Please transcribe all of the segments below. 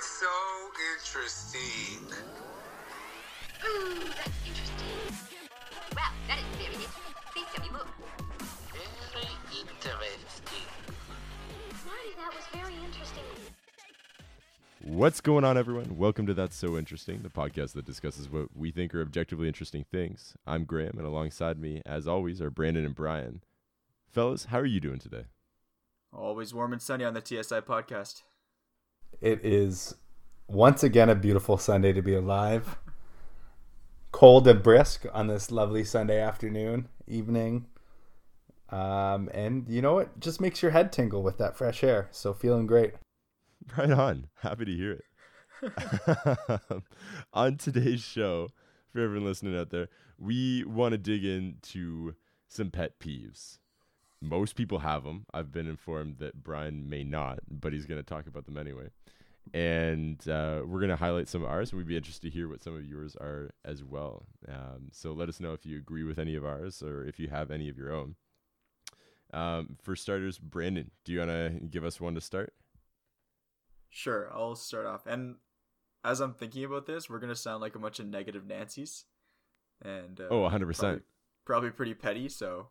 That's so interesting. Ooh, that's interesting. Wow, that is very interesting. Please tell me more. Very interesting. Marty, that was very interesting. What's going on, everyone? Welcome to That's So Interesting, the podcast that discusses what we think are objectively interesting things. I'm Graham, and alongside me, as always, are Brandon and Brian. Fellas, how are you doing today? Always warm and sunny on the TSI podcast. It is once again a beautiful Sunday to be alive. Cold and brisk on this lovely Sunday afternoon, evening. Um, and you know what? Just makes your head tingle with that fresh air. So feeling great. Right on. Happy to hear it. on today's show, for everyone listening out there, we want to dig into some pet peeves. Most people have them. I've been informed that Brian may not, but he's going to talk about them anyway. And uh, we're going to highlight some of ours, and we'd be interested to hear what some of yours are as well. Um, so let us know if you agree with any of ours or if you have any of your own. Um, for starters, Brandon, do you want to give us one to start? Sure, I'll start off. And as I'm thinking about this, we're gonna sound like a bunch of negative Nancy's, and uh, Oh, 100%. Probably, probably pretty petty. So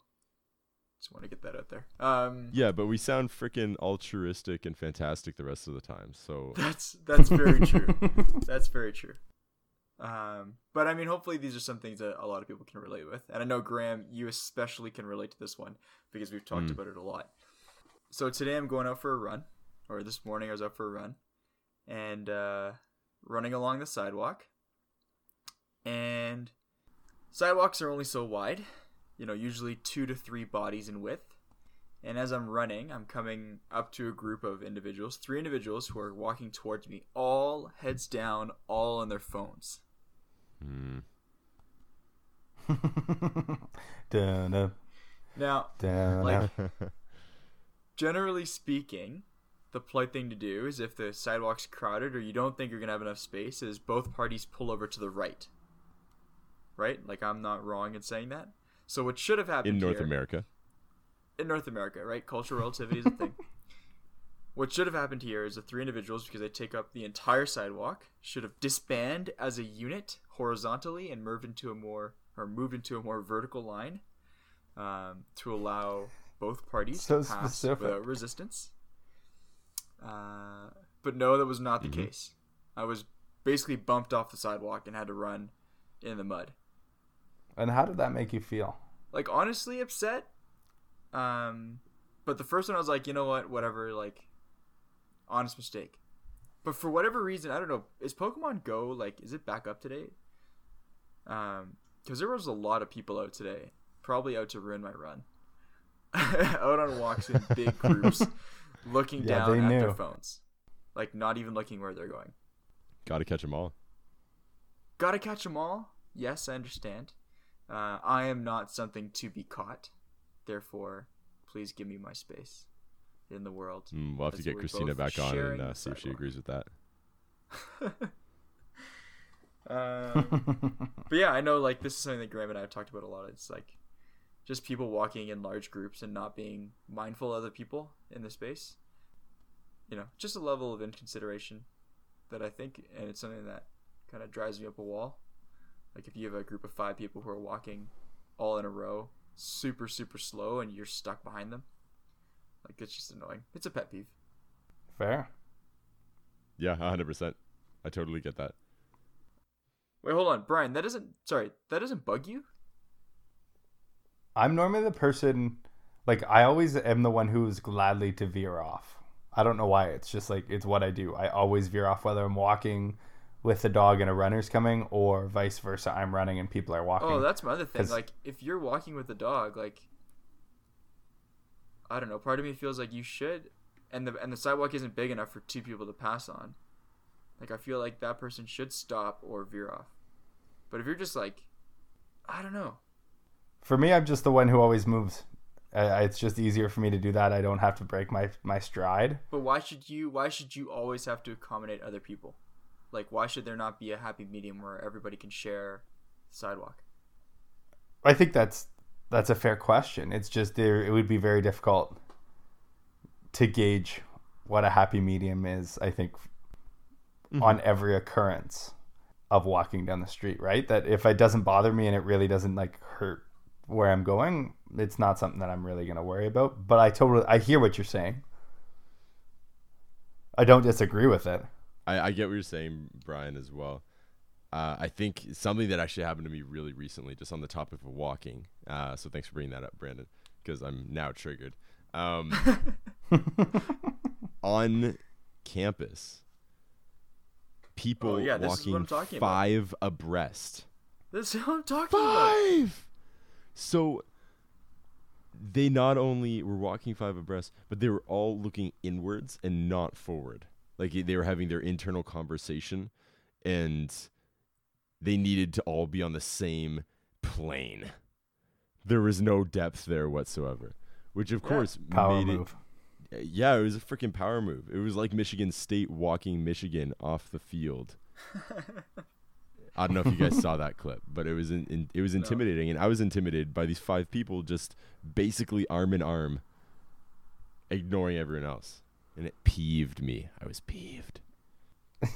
just want to get that out there. Um, Yeah, but we sound freaking altruistic and fantastic the rest of the time. So that's that's very true. that's very true. Um, but I mean, hopefully these are some things that a lot of people can relate with, and I know Graham, you especially can relate to this one because we've talked Mm. about it a lot. So today I'm going out for a run, or this morning I was out for a run, and uh, running along the sidewalk. And sidewalks are only so wide, you know, usually two to three bodies in width. And as I'm running, I'm coming up to a group of individuals, three individuals who are walking towards me, all heads down, all on their phones. mm, Dun-dun, Now, like, generally speaking, the polite thing to do is if the sidewalk's crowded or you don't think you're gonna have enough space, is both parties pull over to the right. Right? Like I'm not wrong in saying that. So what should have happened in North here- America. in North America, right? Cultural relativity is a thing. What should have happened here is the three individuals, because they take up the entire sidewalk, should have disbanded as a unit horizontally and moved into a more or moved into a more vertical line um, to allow both parties So to pass specific. without resistance. Uh, but no, that was not the Mhm. case. I was basically bumped off the sidewalk and had to run in the mud And how did that make you feel? like honestly upset. Um, but the first one I was like, you know what, whatever, like, honest mistake. But for whatever reason, I don't know, is Pokemon Go like, is it back up today? Um, because there was a lot of people out today, probably out to ruin my run, out on walks in big groups, looking Yeah, down they at their phones, like not even looking where they're going. Got to catch them all. Gotta catch them all. Yes, I understand. Uh, I am not something to be caught. Therefore, please give me my space in the world. Mm, we'll have to get Christina back on and uh, see if she agrees with that. Um, but yeah, I know like this is something that Graham and I have talked about a lot. It's like just people walking in large groups and not being mindful of other people in the space. You know, just a level of inconsideration that I think, and it's something that kind of drives me up a wall. Like if you have a group of five people who are walking all in a row, super super slow, and you're stuck behind them, like it's just annoying. It's a pet peeve. Fair. Yeah, 100%. I totally get that. Wait, hold on, Brian. That doesn't. Sorry, that doesn't bug you. I'm normally the person, like, I always am the one who's gladly to veer off. I don't know why. It's just like, it's what I do. I always veer off, whether I'm walking with a dog and a runner's coming, or vice versa. I'm running and people are walking. Oh, that's my other thing. Like, if you're walking with a dog, like, I don't know. Part of me feels like you should, and the and the sidewalk isn't big enough for two people to pass on. Like, I feel like that person should stop or veer off. But if you're just like, I don't know. For me, I'm just the one who always moves. Uh, it's just easier for me to do that. I don't have to break my my stride. But why should you? Why should you always have to accommodate other people? Like, why should there not be a happy medium where everybody can share sidewalk? I think that's that's a fair question. It's just there. It would be very difficult to gauge what a happy medium is. I think mm-hmm. on every occurrence of walking down the street, right? That if it doesn't bother me and it really doesn't like hurt where I'm going, it's not something that I'm really going to worry about. But I totally I hear what you're saying. I don't disagree with it. I, I get what you're saying, Brian, as well. Uh, I think something that actually happened to me really recently, just on the topic of walking. Uh, so thanks for bringing that up, Brandon, because I'm now triggered. Um, on campus, people Oh, yeah, this is what walking I'm talking about. five abreast. This is what I'm talking about. Five. So they not only were walking five abreast, but they were all looking inwards and not forward. Like they were having their internal conversation, and they needed to all be on the same plane. There was no depth there whatsoever, which of Yeah. course Power made move. it. Yeah, it was a freaking power move. It was like Michigan State walking Michigan off the field. I don't know if you guys saw that clip, but it was in, in, it was intimidating, and I was intimidated by these five people just basically arm in arm, ignoring everyone else, and it peeved me. I was peeved.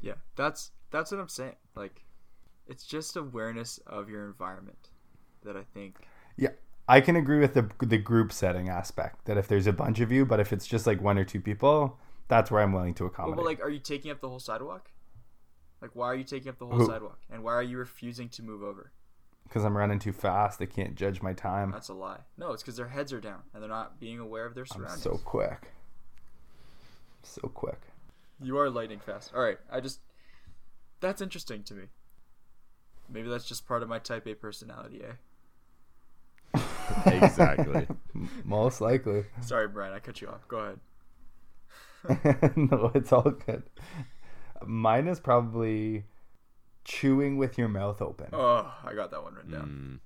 Yeah, that's that's what I'm saying. Like, it's just awareness of your environment that I think. Yeah, I can agree with the the group setting aspect. That if there's a bunch of you, but if it's just like one or two people, that's where I'm willing to Well, accommodate. but like, are you taking up the whole sidewalk? Like, why are you taking up the whole Who? sidewalk? And why are you refusing to move over? Because I'm running too fast, they can't judge my time. That's a lie. No, it's because their heads are down and they're not being aware of their I'm surroundings. so quick. So quick. You are lightning fast. All right, I just that's interesting to me. Maybe that's just part of my Type A personality, eh? Exactly. Most likely. Sorry, Brian, I cut you off. Go ahead. no, it's all good. Mine is probably chewing with your mouth open Oh, I got that one written down.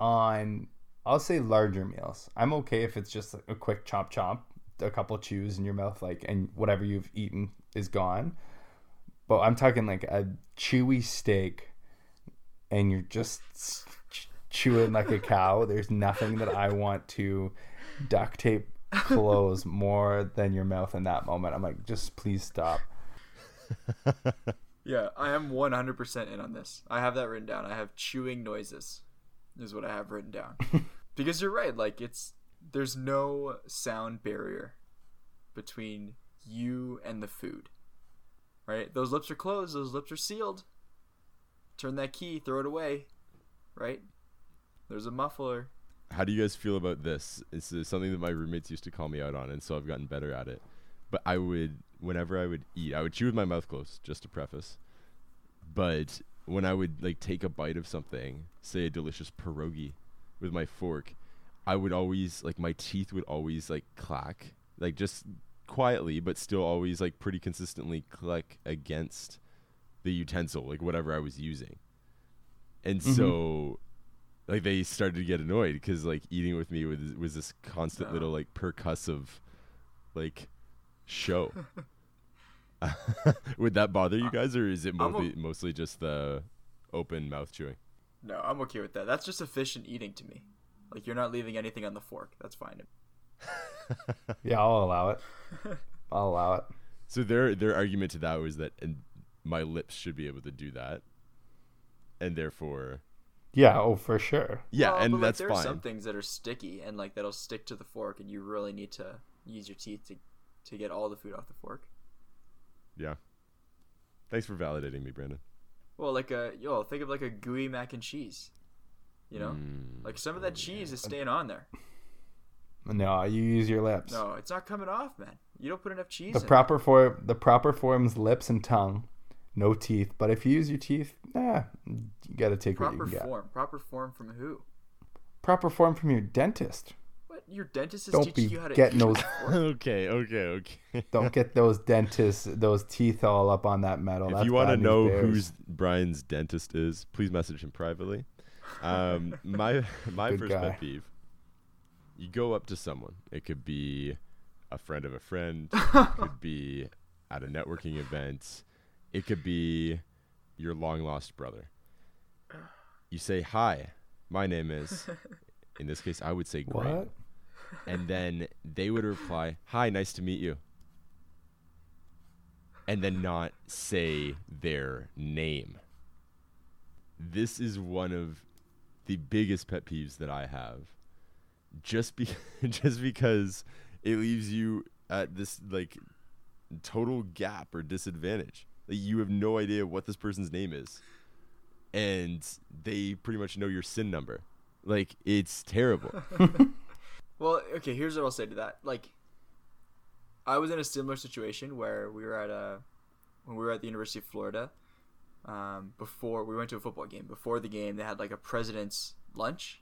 Mm, on I'll say larger meals. I'm okay if it's just a quick chop chop, a couple chews in your mouth like and whatever you've eaten is gone. But I'm talking like a chewy steak and you're just chewing like a cow. There's nothing that I want to duct tape close more than your mouth in that moment. I'm like just please stop. Yeah, I am 100% in on this. I have that written down. I have chewing noises, is what I have written down. because you're right. Like, it's. There's no sound barrier between you and the food. Right? Those lips are closed, those lips are sealed. Turn that key, throw it away. Right? There's a muffler. How do you guys feel about this? This is something that my roommates used to call me out on, and so I've gotten better at it. But I would, whenever I would eat, I would chew with my mouth closed, just to preface. But when I would like take a bite of something, say a delicious pierogi, with my fork, I would always like my teeth would always like clack, like just quietly, but still always like pretty consistently click against the utensil, like whatever I was using. And mm-hmm. so like they started to get annoyed because like eating with me was was this constant Oh. little like percussive like show. Would that bother you guys, or is it I'm o- mostly mostly just the open mouth chewing? No, I'm okay with that. That's just efficient eating to me. Like, you're not leaving anything on the fork. That's fine. Yeah, I'll allow it. I'll allow it. So their their argument to that was that and my lips should be able to do that, and therefore, Yeah, oh for sure. yeah, Well, and but, like, that's there fine. are some things that are sticky and like that'll stick to the fork, and you really need to use your teeth to to get all the food off the fork. Yeah. Thanks for validating me, Brandon. Well, like a yo, think of like a gooey mac and cheese. You know, Mm, like some of that cheese is staying on there. No, you use your lips. No, it's not coming off, man. You don't put enough cheese. the in proper form the proper form's lips and tongue no teeth but if you use your teeth nah you gotta take Proper what you can get form. Proper form from who? proper form from your dentist What? Your dentist is Don't teaching be you how to getting eat those- with a okay, okay, okay. don't get those dentists those teeth all up on that metal if That's you want to know bears. who's Brian's dentist is, please message him privately. Um, my my Good first guy. pet peeve: you go up to someone. It could be a friend of a friend. it could be at a networking event. It could be your long lost brother. You say, "Hi, my name is." In this case, I would say Graham. what and then they would reply, "Hi, nice to meet you." and then not say their name. This is one of the biggest pet peeves that I have. Just be just because it leaves you at this like total gap or disadvantage. Like you have no idea what this person's name is. And they pretty much know your SIN number. Like it's terrible. Well, okay, here's what I'll say to that. Like, I was in a similar situation where we were at a, when we were at the University of Florida, um, before we went to a football game. Before the game, they had like a president's lunch,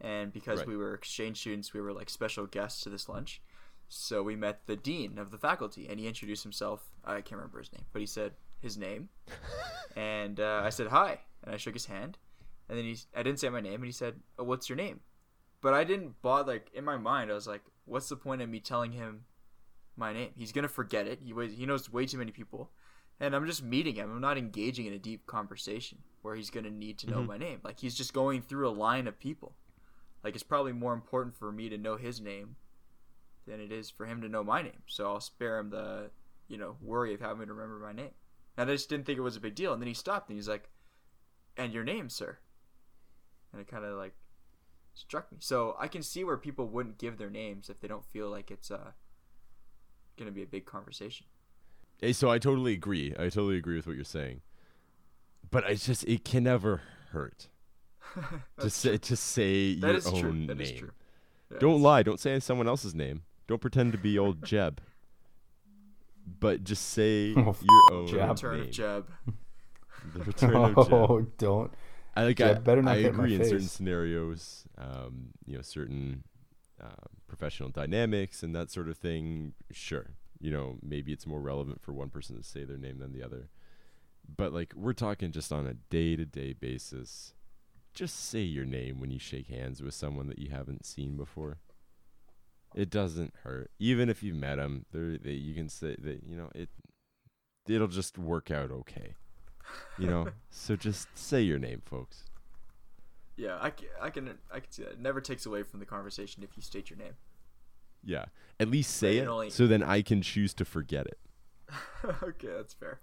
and because Right. we were exchange students, we were like special guests to this lunch. So we met the dean of the faculty, and he introduced himself. I can't remember his name, but he said his name, and uh, I said hi, and I shook his hand, and then he, I didn't say my name, and he said, oh, "What's your name?" But I didn't bother. Like in my mind, I was like, "What's the point of me telling him my name? He's gonna forget it. He he knows way too many people, and I'm just meeting him. I'm not engaging in a deep conversation where he's gonna need to know Mhm. my name. Like he's just going through a line of people. Like it's probably more important for me to know his name than it is for him to know my name. So I'll spare him the you know worry of having to remember my name. And I just didn't think it was a big deal. And then he stopped and he's like, "And your name, sir?" And it kind of like struck me. So I can see where people wouldn't give their names if they don't feel like it's uh gonna be a big conversation. Hey, so I totally agree. I totally agree with what you're saying. But it's just it can never hurt to say to say That your is own true. That name. is true. Yeah, Don't it's- lie. Don't say someone else's name. Don't pretend to be old Jeb. But just say Oh, your own Jeb. Return name. of Jeb. The return of Jeb. Oh, don't. I like. Jeb I, better not I get in my agree in certain scenarios. Um, you know, certain uh, professional dynamics and that sort of thing. Sure, you know, maybe it's more relevant for one person to say their name than the other. But like, we're talking just on a day-to-day basis. Just say your name when you shake hands with someone that you haven't seen before. It doesn't hurt, even if you've met them. They, you can say that you know it. It'll just work out okay. You know, so just say your name, folks. Yeah, I can, I can I can see that. It never takes away from the conversation if you state your name. Yeah, at least say it it, only- so then I can choose to forget it. okay, that's fair.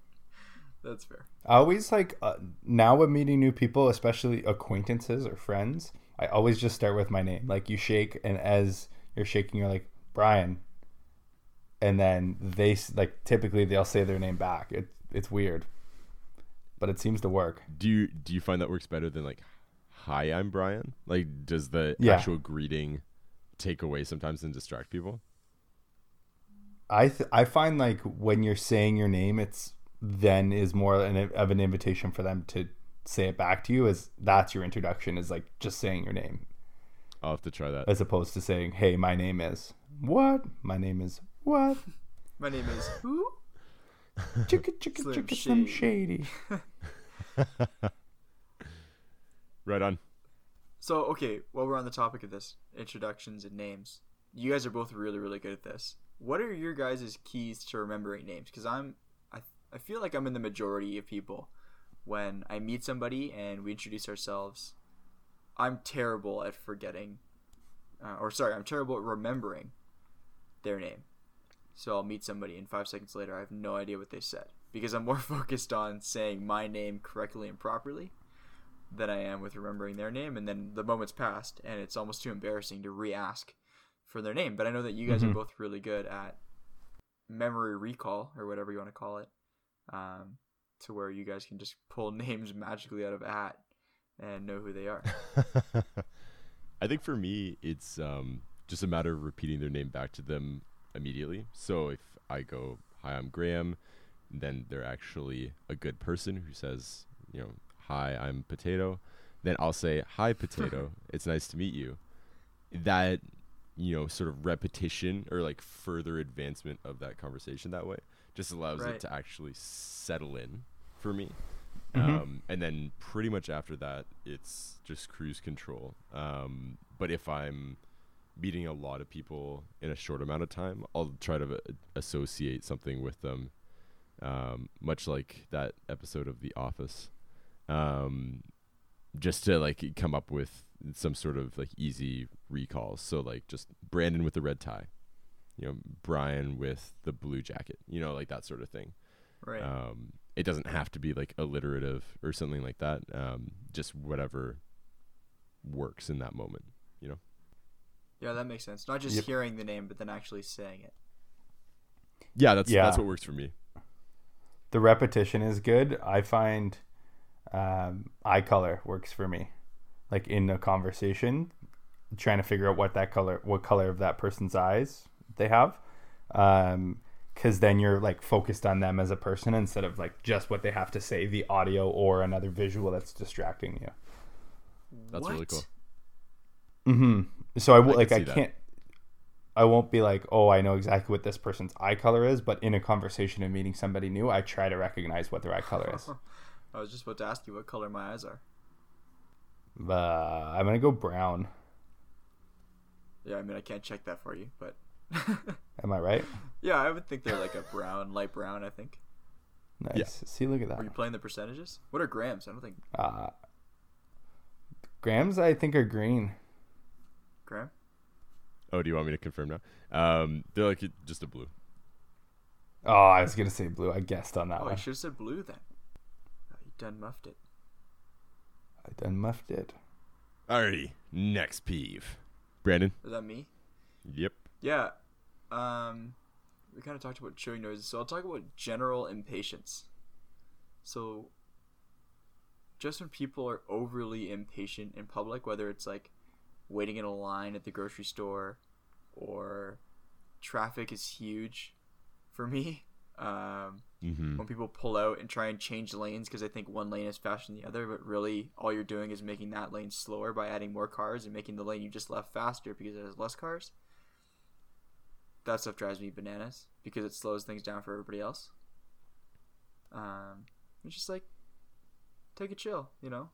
That's fair. I always like uh, now when meeting new people, especially acquaintances or friends, I always just start with my name. Like you shake, and as you're shaking, you're like Brian, and then they like typically they'll say their name back. It it's weird, but it seems to work. Do you do you find that works better than like, "Hi, I'm Brian"? Like, does the Yeah. actual greeting take away sometimes and distract people? I th- I find like when you're saying your name, it's then is more an, of an invitation for them to say it back to you. As that's your introduction is like just saying your name, I'll have to try that. as opposed to saying, "Hey, my name is what? My name is what? My name is who? Chicka chicka Slim chicka Slim Shady." Right on. So okay, while we're on the topic of this, introductions and names, you guys are both really really good at this. What are your guys' keys to remembering names? Because I'm, I, I feel like I'm in the majority of people. When I meet somebody and we introduce ourselves, I'm terrible at forgetting, uh, or sorry, I'm terrible at remembering their name. So I'll meet somebody and five seconds later I have no idea what they said because I'm more focused on saying my name correctly and properly than I am with remembering their name. And then the moment's passed, and it's almost too embarrassing to re-ask for their name. But I know that you guys Mhm. are both really good at memory recall or whatever you want to call it, um, to where you guys can just pull names magically out of a hat and know who they are. I think for me, it's um, just a matter of repeating their name back to them immediately. So if I go, "Hi, I'm Graham," then they're actually a good person who says, you know, "Hi, I'm Potato." Then I'll say, "Hi, Potato. it's nice to meet you." That you know, sort of repetition or like further advancement of that conversation that way just allows Right. it to actually settle in for me. Mhm. Um, and then pretty much after that, it's just cruise control. Um, but if I'm meeting a lot of people in a short amount of time, I'll try to uh, associate something with them, um, much like that episode of The Office, um, just to like come up with some sort of like easy recalls. So like just Brandon with the red tie, you know, Brian with the blue jacket, you know, like that sort of thing. Right. Um, it doesn't have to be like alliterative or something like that. Um, just whatever works in that moment. You know. yeah, that makes sense. Not just Yep. hearing the name, but then actually saying it. Yeah, that's Yeah. that's what works for me. The repetition is good. I find um, eye color works for me. Like in a conversation, trying to figure out what that color, what color of that person's eyes they have. Um, because then you're like focused on them as a person instead of like just what they have to say, the audio or another visual that's distracting you. That's really cool. Mm-hmm. So I, w- I like I see that. can't. I won't be like, oh, I know exactly what this person's eye color is, but in a conversation and meeting somebody new, I try to recognize what their eye color is. I was just about to ask you what color my eyes are. Uh, I'm gonna go brown. Yeah, I mean I can't check that for you, but Am I right? yeah, I would think they're like a brown, light brown. I think. Nice. Yeah. See, look at that. Are you playing the percentages? What are Graham's? I don't think Uh, Graham's, I think, are green. Gram. Oh, do you want me to confirm now? Um, they're like just a blue. Oh, I was gonna say blue. I guessed on that Oh, I should have said blue then. Oh, you done muffed it. I done muffed it. Alrighty, next peeve. Brandon. Is that me? Yep. Yeah. Um, we kind of talked about chewing noises, so I'll talk about general impatience. So, just when people are overly impatient in public, whether it's like waiting in a line at the grocery store or traffic is huge for me. Um, Mm-hmm. when people pull out and try and change lanes because they think one lane is faster than the other, but really all you're doing is making that lane slower by adding more cars and making the lane you just left faster because it has less cars. That stuff drives me bananas because it slows things down for everybody else. Um, it's just like take a chill, you know.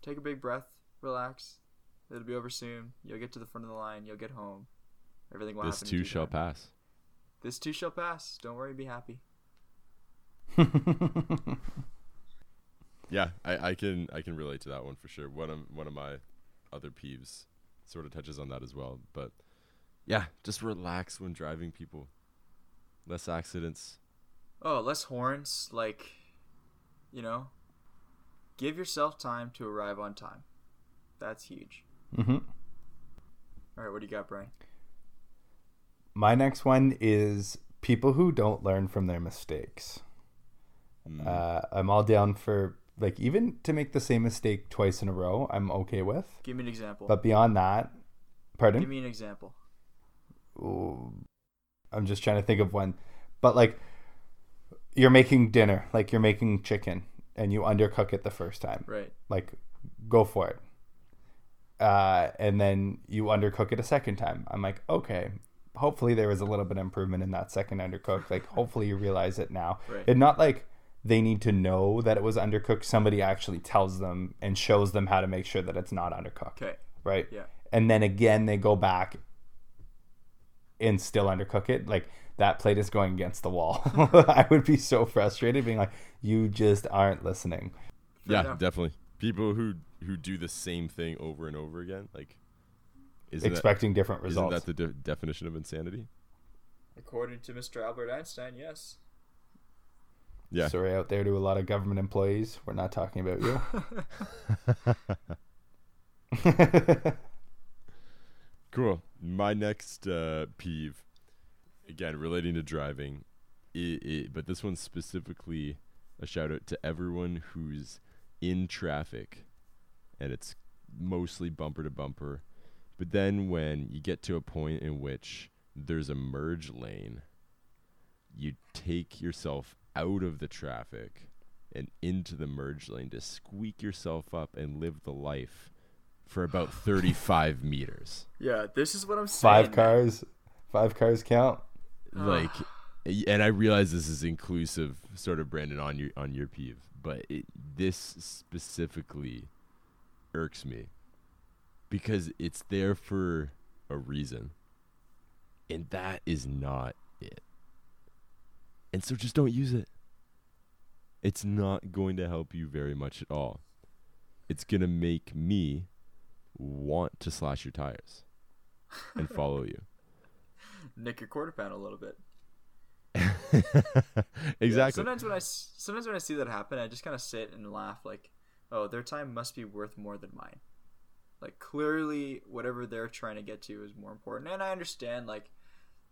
Take a big breath, relax. It'll be over soon. You'll get to the front of the line. You'll get home. Everything will This happen. in too shall time. pass. This too shall pass. Don't worry, be happy. Yeah, I, I can I can relate to that one for sure. One of one of my other peeves sort of touches on that as well. But yeah, just relax when driving people. Less accidents. Oh, less horns. Like, you know, give yourself time to arrive on time. That's huge. Hmm All right, what do you got, Brian? My next one is people who don't learn from their mistakes. Mm. Uh, I'm all down for like even to make the same mistake twice in a row. I'm okay with, Give me an example. but beyond that, pardon. Give me an example. Ooh, I'm just trying to think of one, but like you're making dinner, like you're making chicken, and you undercook it the first time. Right. Like, go for it. Uh, and then you undercook it a second time. I'm like, okay. Hopefully there was a little bit of improvement in that second undercook. Like, hopefully you realize it now. Right. And not like they need to know that it was undercooked. Somebody actually tells them and shows them how to make sure that it's not undercooked Okay. right? Yeah. And then again, they go back and still undercook it. Like that plate is going against the wall. I would be so frustrated, being like, "You just aren't listening." Fair yeah, enough. definitely. People who who do the same thing over and over again, like, isn't expecting different that, isn't results. that the de- definition of insanity? According to Mr. Albert Einstein, yes. Yeah. Sorry out there to a lot of government employees. We're not talking about you. Cool. My next uh, peeve, again relating to driving, i i but this one's specifically a shout out to everyone who's in traffic, and it's mostly bumper to bumper. But then when you get to a point in which there's a merge lane, you take yourself out of the traffic and into the merge lane to squeak yourself up and live the life for about 35 meters. Yeah, this is what I'm saying. five man. cars, five cars count. like and i realize this is inclusive sort of brandon on your on your peeve but it, this specifically irks me because it's there for a reason. And that is not it. And so just don't use it. It's not going to help you very much at all. It's going to make me want to slash your tires and follow you. Nick your quarter pound a little bit. exactly. Sometimes when I sometimes when I see that happen, I just kind of sit and laugh like, "Oh, their time must be worth more than mine." Like clearly, whatever they're trying to get to is more important, and I understand like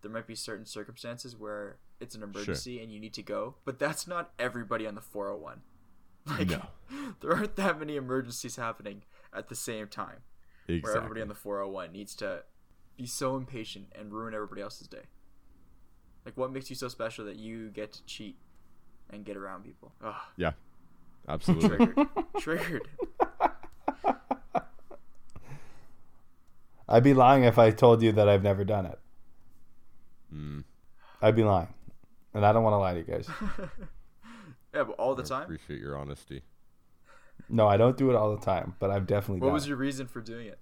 there might be certain circumstances where it's an emergency and you need to go, but that's not everybody on the 401. Like, No. there aren't that many emergencies happening at the same time where everybody on the 401 needs to be so impatient and ruin everybody else's day. Like, what makes you so special that you get to cheat and get around people? Ugh, yeah, absolutely. triggered. triggered. I'd be lying if I told you that I've never done it. Mm, I'd be lying, and I don't want to lie to you guys. Yeah, but all the I time? appreciate your honesty. No, I don't do it all the time, but I've definitely What done was it. your reason for doing it?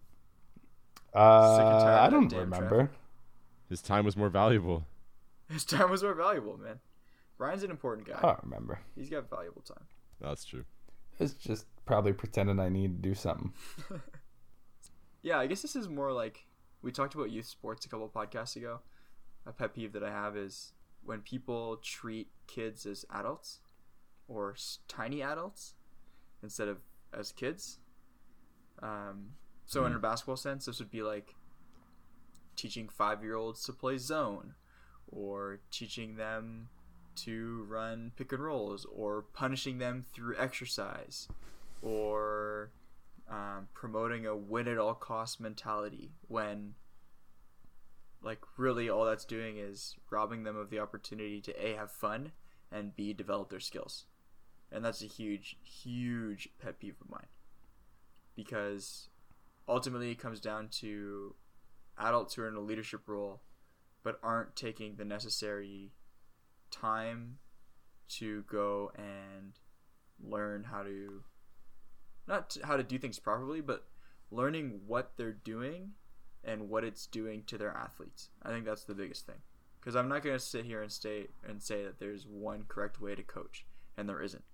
Uh, sick and tired of I don't damn remember. His time was more valuable. His time was more valuable, man. Ryan's an important guy. I don't remember. He's got valuable time. That's true. It's just probably pretending I need to do something. Yeah, I guess this is more like we talked about youth sports a couple podcasts ago. A pet peeve that I have is when people treat kids as adults or s- tiny adults instead of as kids. Um, so in a basketball sense, this would be like teaching five-year-olds to play zone, or teaching them to run pick and rolls, or punishing them through exercise, or um, promoting a win at all cost mentality when like really all that's doing is robbing them of the opportunity to a have fun and b develop their skills. And that's a huge huge pet peeve of mine. Because ultimately it comes down to adults who are in a leadership role but aren't taking the necessary time to go and learn how to not t- how to do things properly, but learning what they're doing and what it's doing to their athletes. I think that's the biggest thing. Because I'm not going to sit here and stay and say that there's one correct way to coach, and there isn't.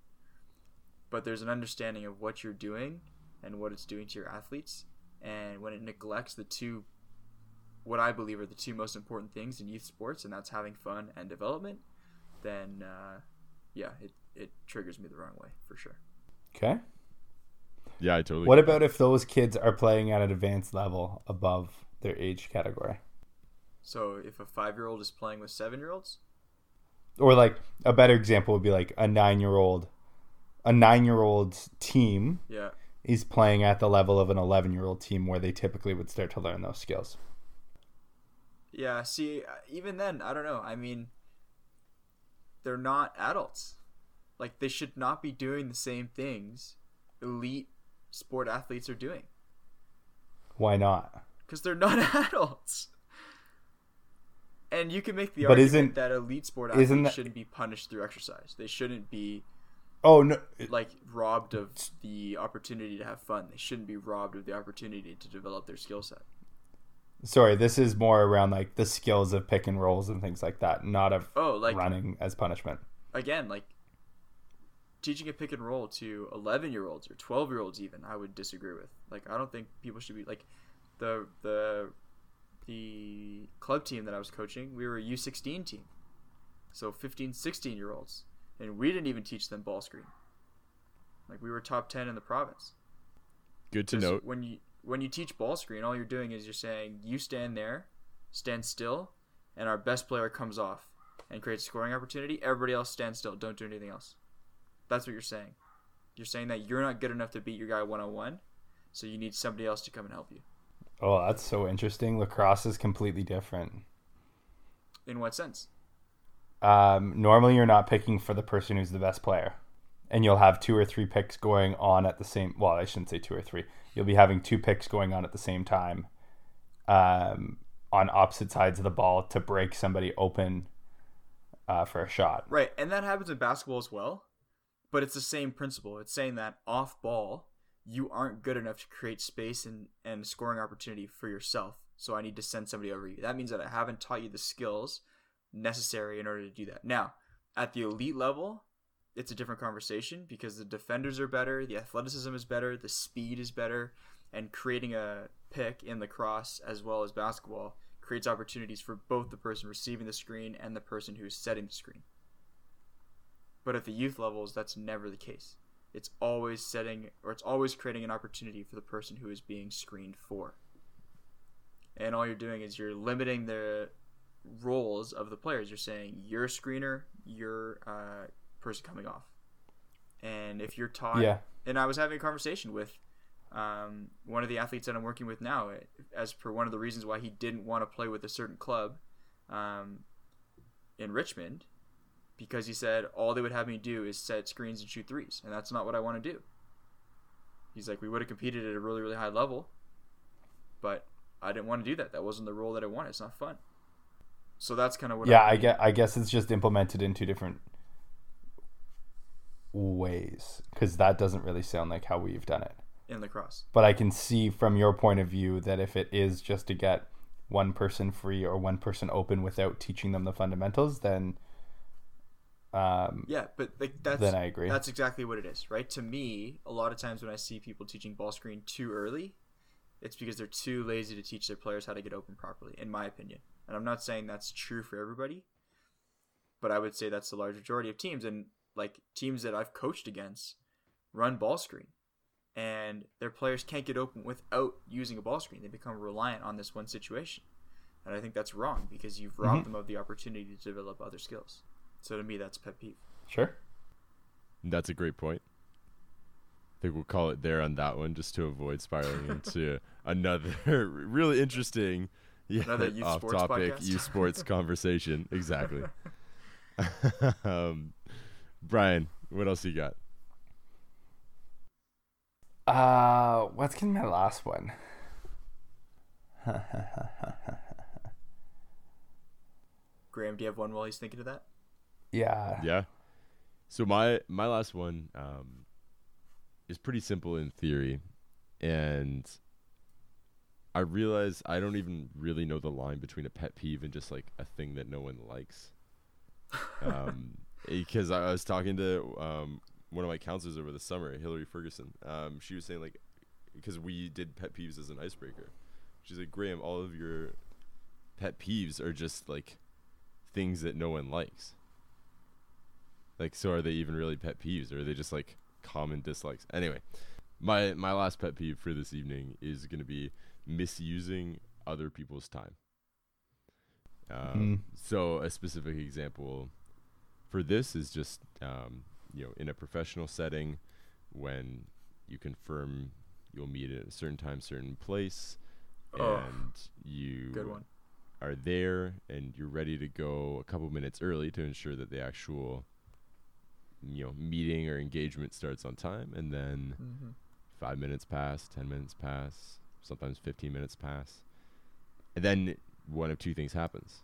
But there's an understanding of what you're doing and what it's doing to your athletes, and when it neglects the two, what I believe are the two most important things in youth sports, and that's having fun and development, then uh, yeah, it it triggers me the wrong way for sure. Okay. Yeah, I totally. What get about if those kids are playing at an advanced level above their age category? So if a five year old is playing with seven year olds, Or like a better example would be like a nine year old a nine year old's team yeah, is playing at the level of an eleven year old team where they typically would start to learn those skills. yeah. See, uh, even then, I don't know. I mean, they're not adults. Like they should not be doing the same things elite sport athletes are doing Why not? because they're not adults. And you can make the But argument that elite sport athletes that- shouldn't be punished through exercise. They shouldn't be Oh no like robbed of the opportunity to have fun. They shouldn't be robbed of the opportunity to develop their skill set. Sorry, this is more around like the skills of pick and rolls and things like that, not of Oh, like running as punishment. again, like teaching a pick and roll to 11 year olds or 12 year olds, even, I would disagree with. Like, I don't think people should be like the the the club team that I was coaching. We were a U16 team, so 15, 16 year olds, and we didn't even teach them ball screen. Like, we were top 10 in the province. Good to note. when you when you teach ball screen, all you're doing is you're saying you stand there, stand still, and our best player comes off and creates a scoring opportunity. Everybody else stand still. Don't do anything else. That's what you're saying. You're saying that you're not good enough to beat your guy one on one, so you need somebody else to come and help you. Oh, that's so interesting. Lacrosse is completely different. In what sense? Um, normally, you're not picking for the person who's the best player, and you'll have two or three picks going on at the same. Well, I shouldn't say two or three. You'll be having two picks going on at the same time, um, on opposite sides of the ball to break somebody open uh, for a shot. Right, and that happens in basketball as well, but it's the same principle. It's saying that off ball, you aren't good enough to create space and, and scoring opportunity for yourself, so I need to send somebody over you. That means that I haven't taught you the skills necessary in order to do that. Now, at the elite level, it's a different conversation because the defenders are better, the athleticism is better, the speed is better, and creating a pick in lacrosse as well as basketball creates opportunities for both the person receiving the screen and the person who's setting the screen. But at the youth levels, that's never the case. It's always setting or it's always creating an opportunity for the person who is being screened for. And all you're doing is you're limiting the roles of the players. You're saying you're a screener, you're a person coming off. And if you're taught, Yeah. and I was having a conversation with um, one of the athletes that I'm working with now, eh, as per one of the reasons why he didn't want to play with a certain club um, in Richmond, because he said all they would have me do is set screens and shoot threes, and that's not what I want to do. He's like, we would have competed at a really, really high level, but I didn't want to do that. That wasn't the role that I wanted. It's not fun. So that's kind of what. yeah, I get. I guess it's just implemented in two different ways because that doesn't really sound like how we've done it. in lacrosse. But I can see from your point of view that if it is just to get one person free or one person open without teaching them the fundamentals, then um, Yeah, but like that's Then I agree. That's exactly what it is, right? To me, a lot of times when I see people teaching ball screen too early, it's because they're too lazy to teach their players how to get open properly, in my opinion. And I'm not saying that's true for everybody, but I would say that's the large majority of teams. And like teams that I've coached against run ball screen, and their players can't get open without using a ball screen. They become reliant on this one situation, and I think that's wrong because you've robbed them of the opportunity to develop other skills. So to me, that's pet peeve. sure. That's a great point. I think we'll call it there on that one just to avoid spiraling into another really interesting, yeah, Another youth off sports topic podcast. youth sports conversation. Exactly. um, Brian, what else you got? Uh, what's gonna be my last one? Graham, do you have one while he's thinking of that? yeah. Yeah. So my my last one um, is pretty simple in theory, and I realize I don't even really know the line between a pet peeve and just like a thing that no one likes. Um, because I was talking to um, one of my counselors over the summer, Hillary Ferguson. Um, she was saying like, because we did pet peeves as an icebreaker. She's like, Graham, all of your pet peeves are just like things that no one likes. Like, so are they even really pet peeves, or are they just like common dislikes? Anyway, my my last pet peeve for this evening is gonna be misusing other people's time. Um, So a specific example for this is just um, you know in a professional setting when you confirm you'll meet at a certain time, certain place, Oh, and you are there and you're ready to go a couple minutes early to ensure that the actual you know meeting or engagement starts on time and then Mm-hmm. five minutes pass ten minutes pass sometimes 15 minutes pass and then one of two things happens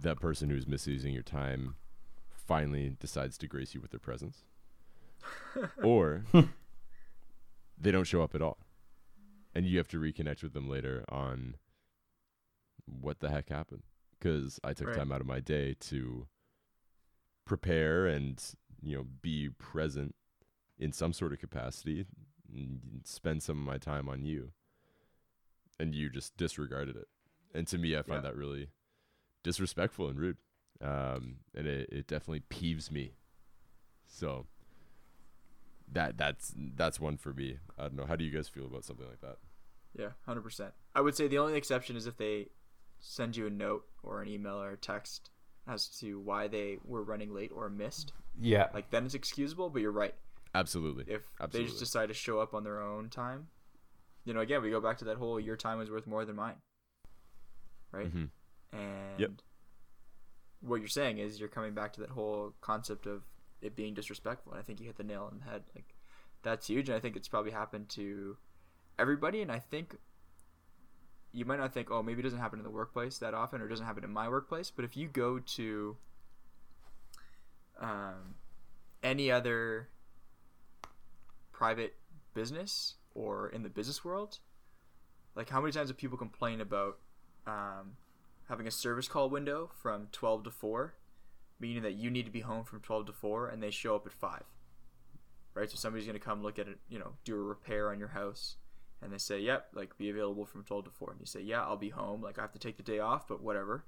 that person who's misusing your time finally decides to grace you with their presence or hmm. they don't show up at all and you have to reconnect with them later on what the heck happened because i took Right. time out of my day to prepare and you know be present in some sort of capacity and spend some of my time on you and you just disregarded it and to me i find Yeah. that really disrespectful and rude um, and it, it definitely peeves me so that that's that's one for me i don't know how do you guys feel about something like that Yeah, hundred percent. I would say the only exception is if they send you a note or an email or a text as to why they were running late or missed. Yeah. Like then it's excusable. But you're right. absolutely If they just decide to show up on their own time, you know, again we go back to that whole your time is worth more than mine. Right. Mhm. And what you're saying is you're coming back to that whole concept of it being disrespectful. And I think you hit the nail on the head. Like that's huge, and I think it's probably happened to everybody. And I think you might not think, oh, maybe it doesn't happen in the workplace that often, or it doesn't happen in my workplace. But if you go to um, any other private business or in the business world, like how many times have people complain about um, having a service call window from 12 to 4 meaning that you need to be home from 12 to 4 and they show up at 5 right so somebody's going to come look at it you know do a repair on your house and they say yep like be available from 12 to 4 and you say yeah i'll be home like i have to take the day off but whatever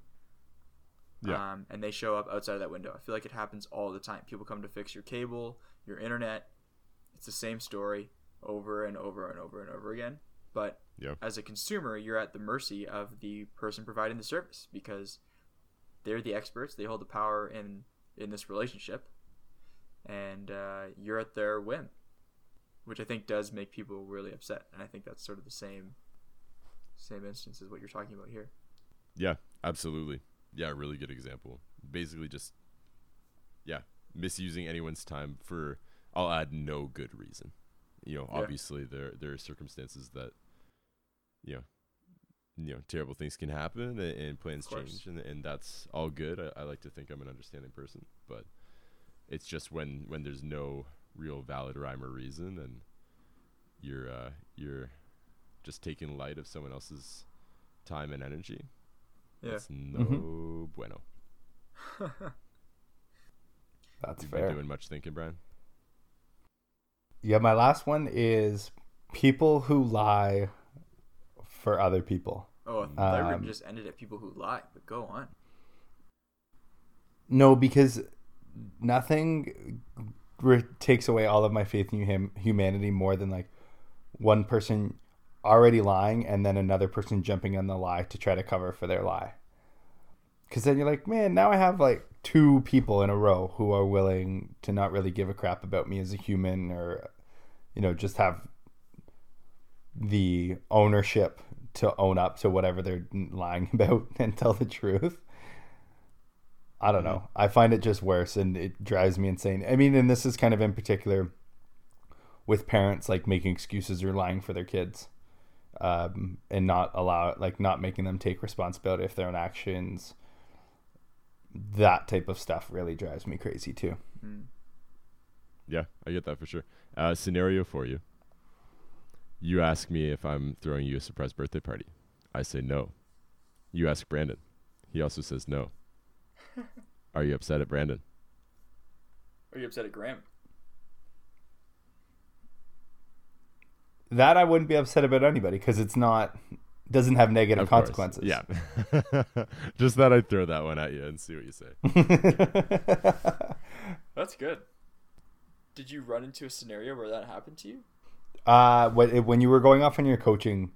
Yeah. Um, and they show up outside of that window. I feel like it happens all the time. People come to fix your cable, your internet. It's the same story over and over and over and over again. But Yeah. as a consumer, you're at the mercy of the person providing the service because they're the experts. They hold the power in in this relationship, and uh, you're at their whim, which I think does make people really upset. And I think that's sort of the same same instance as what you're talking about here. Yeah, absolutely. Yeah, really good example. Basically, just yeah, misusing anyone's time for I'll add no good reason. You know, Yeah. obviously there there are circumstances that you know you know terrible things can happen and, and plans change and and that's all good. I, I like to think I'm an understanding person, but it's just when when there's no real valid rhyme or reason and you're uh you're just taking light of someone else's time and energy Yeah. that's no bueno. That's You've fair. been doing much thinking, Brian. Yeah, my last one is people who lie for other people. Oh, I Um, just ended at people who lie, but go on. No, because nothing re- takes away all of my faith in hum- humanity more than like one person already lying and then another person jumping on the lie to try to cover for their lie. Because then you're like, man, now I have like two people in a row who are willing to not really give a crap about me as a human or, you know, just have the ownership to own up to whatever they're lying about and tell the truth. I don't know. I find it just worse and it drives me insane. I mean, and this is kind of in particular with parents like making excuses or lying for their kids um, and not allow like not making them take responsibility for their own actions. That type of stuff really drives me crazy too. Yeah, I get that for sure. Uh, scenario for you. You ask me if I'm throwing you a surprise birthday party. I say no. You ask Brandon. He also says no. Are you upset at Brandon? Are you upset at Graham? That I wouldn't be upset about anybody because it's not doesn't have negative Of course. consequences. Yeah. Just thought I'd throw that one at you and see what you say. That's good. Did you run into a scenario where that happened to you? Uh, when you were going off on your coaching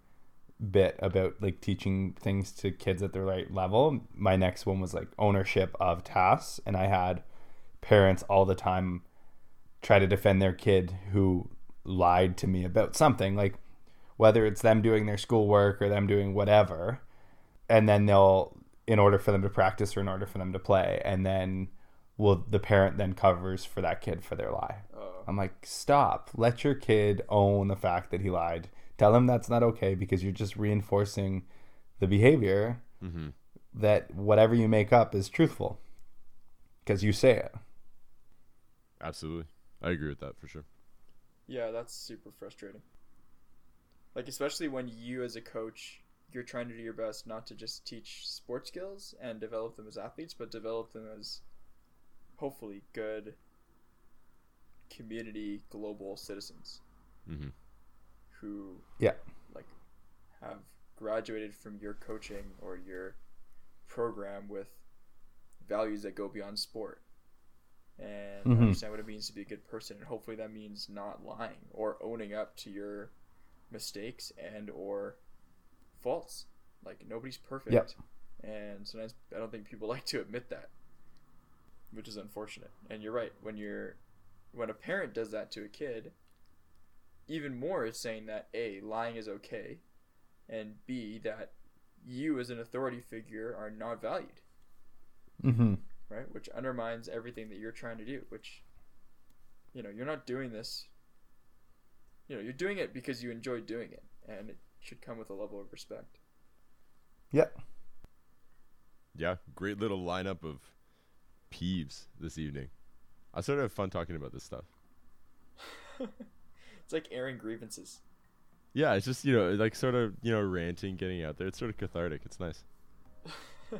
bit about like teaching things to kids at the right level, my next one was like ownership of tasks, and I had parents all the time try to defend their kid who lied to me about something, like whether it's them doing their schoolwork or them doing whatever, and then they'll in order for them to practice or in order for them to play, and then will the parent then covers for that kid for their lie. I'm like, stop. Let your kid own the fact that he lied. Tell him that's not okay because you're just reinforcing the behavior Mm-hmm. that whatever you make up is truthful because you say it. Absolutely. I agree with that for sure. yeah, that's super frustrating. Like especially when you as a coach, you're trying to do your best not to just teach sports skills and develop them as athletes, but develop them as hopefully good community global citizens Mm-hmm. who Yeah. like have graduated from your coaching or your program with values that go beyond sport and Mhm. understand what it means to be a good person and hopefully that means not lying or owning up to your mistakes and or faults like nobody's perfect Yep. and sometimes i don't think people like to admit that which is unfortunate and you're right when you're when a parent does that to a kid even more is saying that a lying is okay and b that you as an authority figure are not valued Mm-hmm. right which undermines everything that you're trying to do which you know you're not doing this you know you're doing it because you enjoy doing it and it should come with a level of respect Yeah. Yeah, great little lineup of peeves this evening. I sort of have fun talking about this stuff. it's like airing grievances Yeah, it's just you know like sort of you know ranting, getting out there. It's sort of cathartic. It's nice.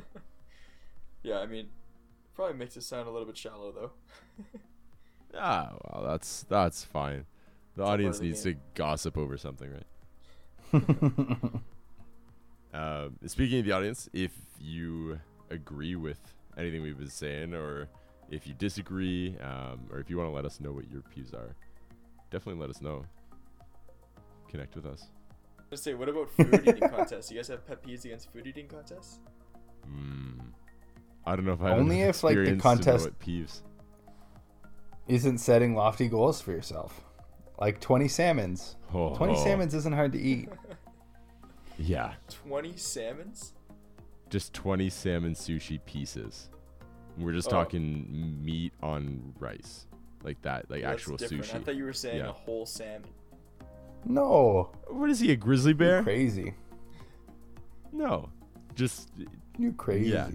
yeah i mean probably makes it sound a little bit shallow though Ah, well, that's that's fine. The all audience the needs game. to gossip over something, right? Uh, speaking of the audience, if you agree with anything we've been saying, or if you disagree, um, or if you want to let us know what your peeves are, definitely let us know. Connect with us. Let's say, what about food eating contests? You guys have pet peeves against food eating contests? Mm. I don't know if I Only enough if, like, the experience contest- what peeves. Isn't setting lofty goals for yourself. Like 20 salmons. Oh, 20 salmons isn't hard to eat. Yeah, 20 salmons? just 20 salmon sushi pieces. We're just Oh. talking meat on rice, like that, like That's actual different. I thought you were saying Yeah. a whole salmon. No. What is he, a grizzly bear? Crazy. No, just You crazy. Yeah.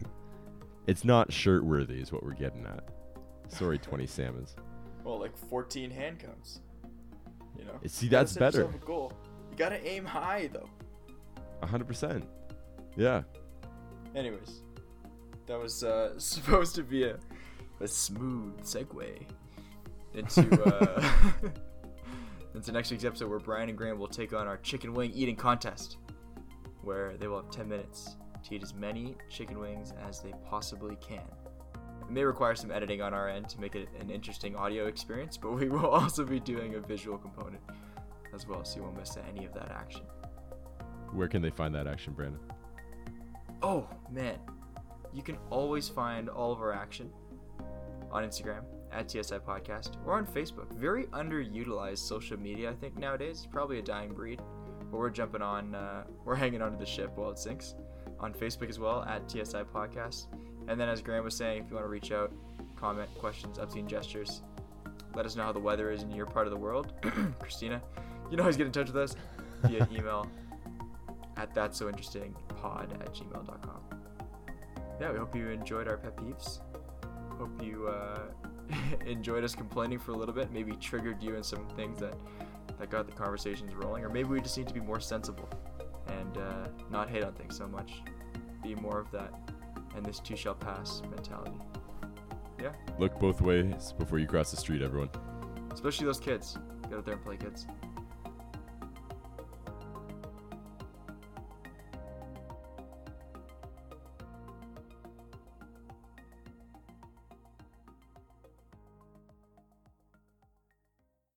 it's not shirt worthy, is what we're getting at. Sorry, 20 salmons. Well, like 14 hand counts. You know? See, that's set better. a goal. You gotta aim high, though. 100%. Yeah. Anyways, that was uh, supposed to be a, a smooth segue into uh, into next week's episode where Brian and Graham will take on our chicken wing eating contest, where they will have 10 minutes to eat as many chicken wings as they possibly can. It may require some editing on our end to make it an interesting audio experience, but we will also be doing a visual component as well, so you won't miss any of that action. Where can they find that action, Brandon? Oh man, you can always find all of our action on Instagram at TSI Podcast or on Facebook. Very underutilized social media, I think nowadays. It's probably a dying breed, but we're jumping on. Uh, we're hanging onto the ship while it sinks. On Facebook as well at TSI Podcast, and then as Graham was saying, if you want to reach out, comment, questions, obscene gestures, let us know how the weather is in your part of the world. Christina, you can always get in touch with us via email at that's so interesting pod at gmail.com. Yeah, we hope you enjoyed our pet peeves. Hope you uh, enjoyed us complaining for a little bit, maybe triggered you in some things that, that got the conversations rolling, or maybe we just need to be more sensible and uh, not hate on things so much. Be more of that, and this too shall pass mentality. Yeah, Look both ways before you cross the street, everyone. especially those kids. Get out there and play, kids.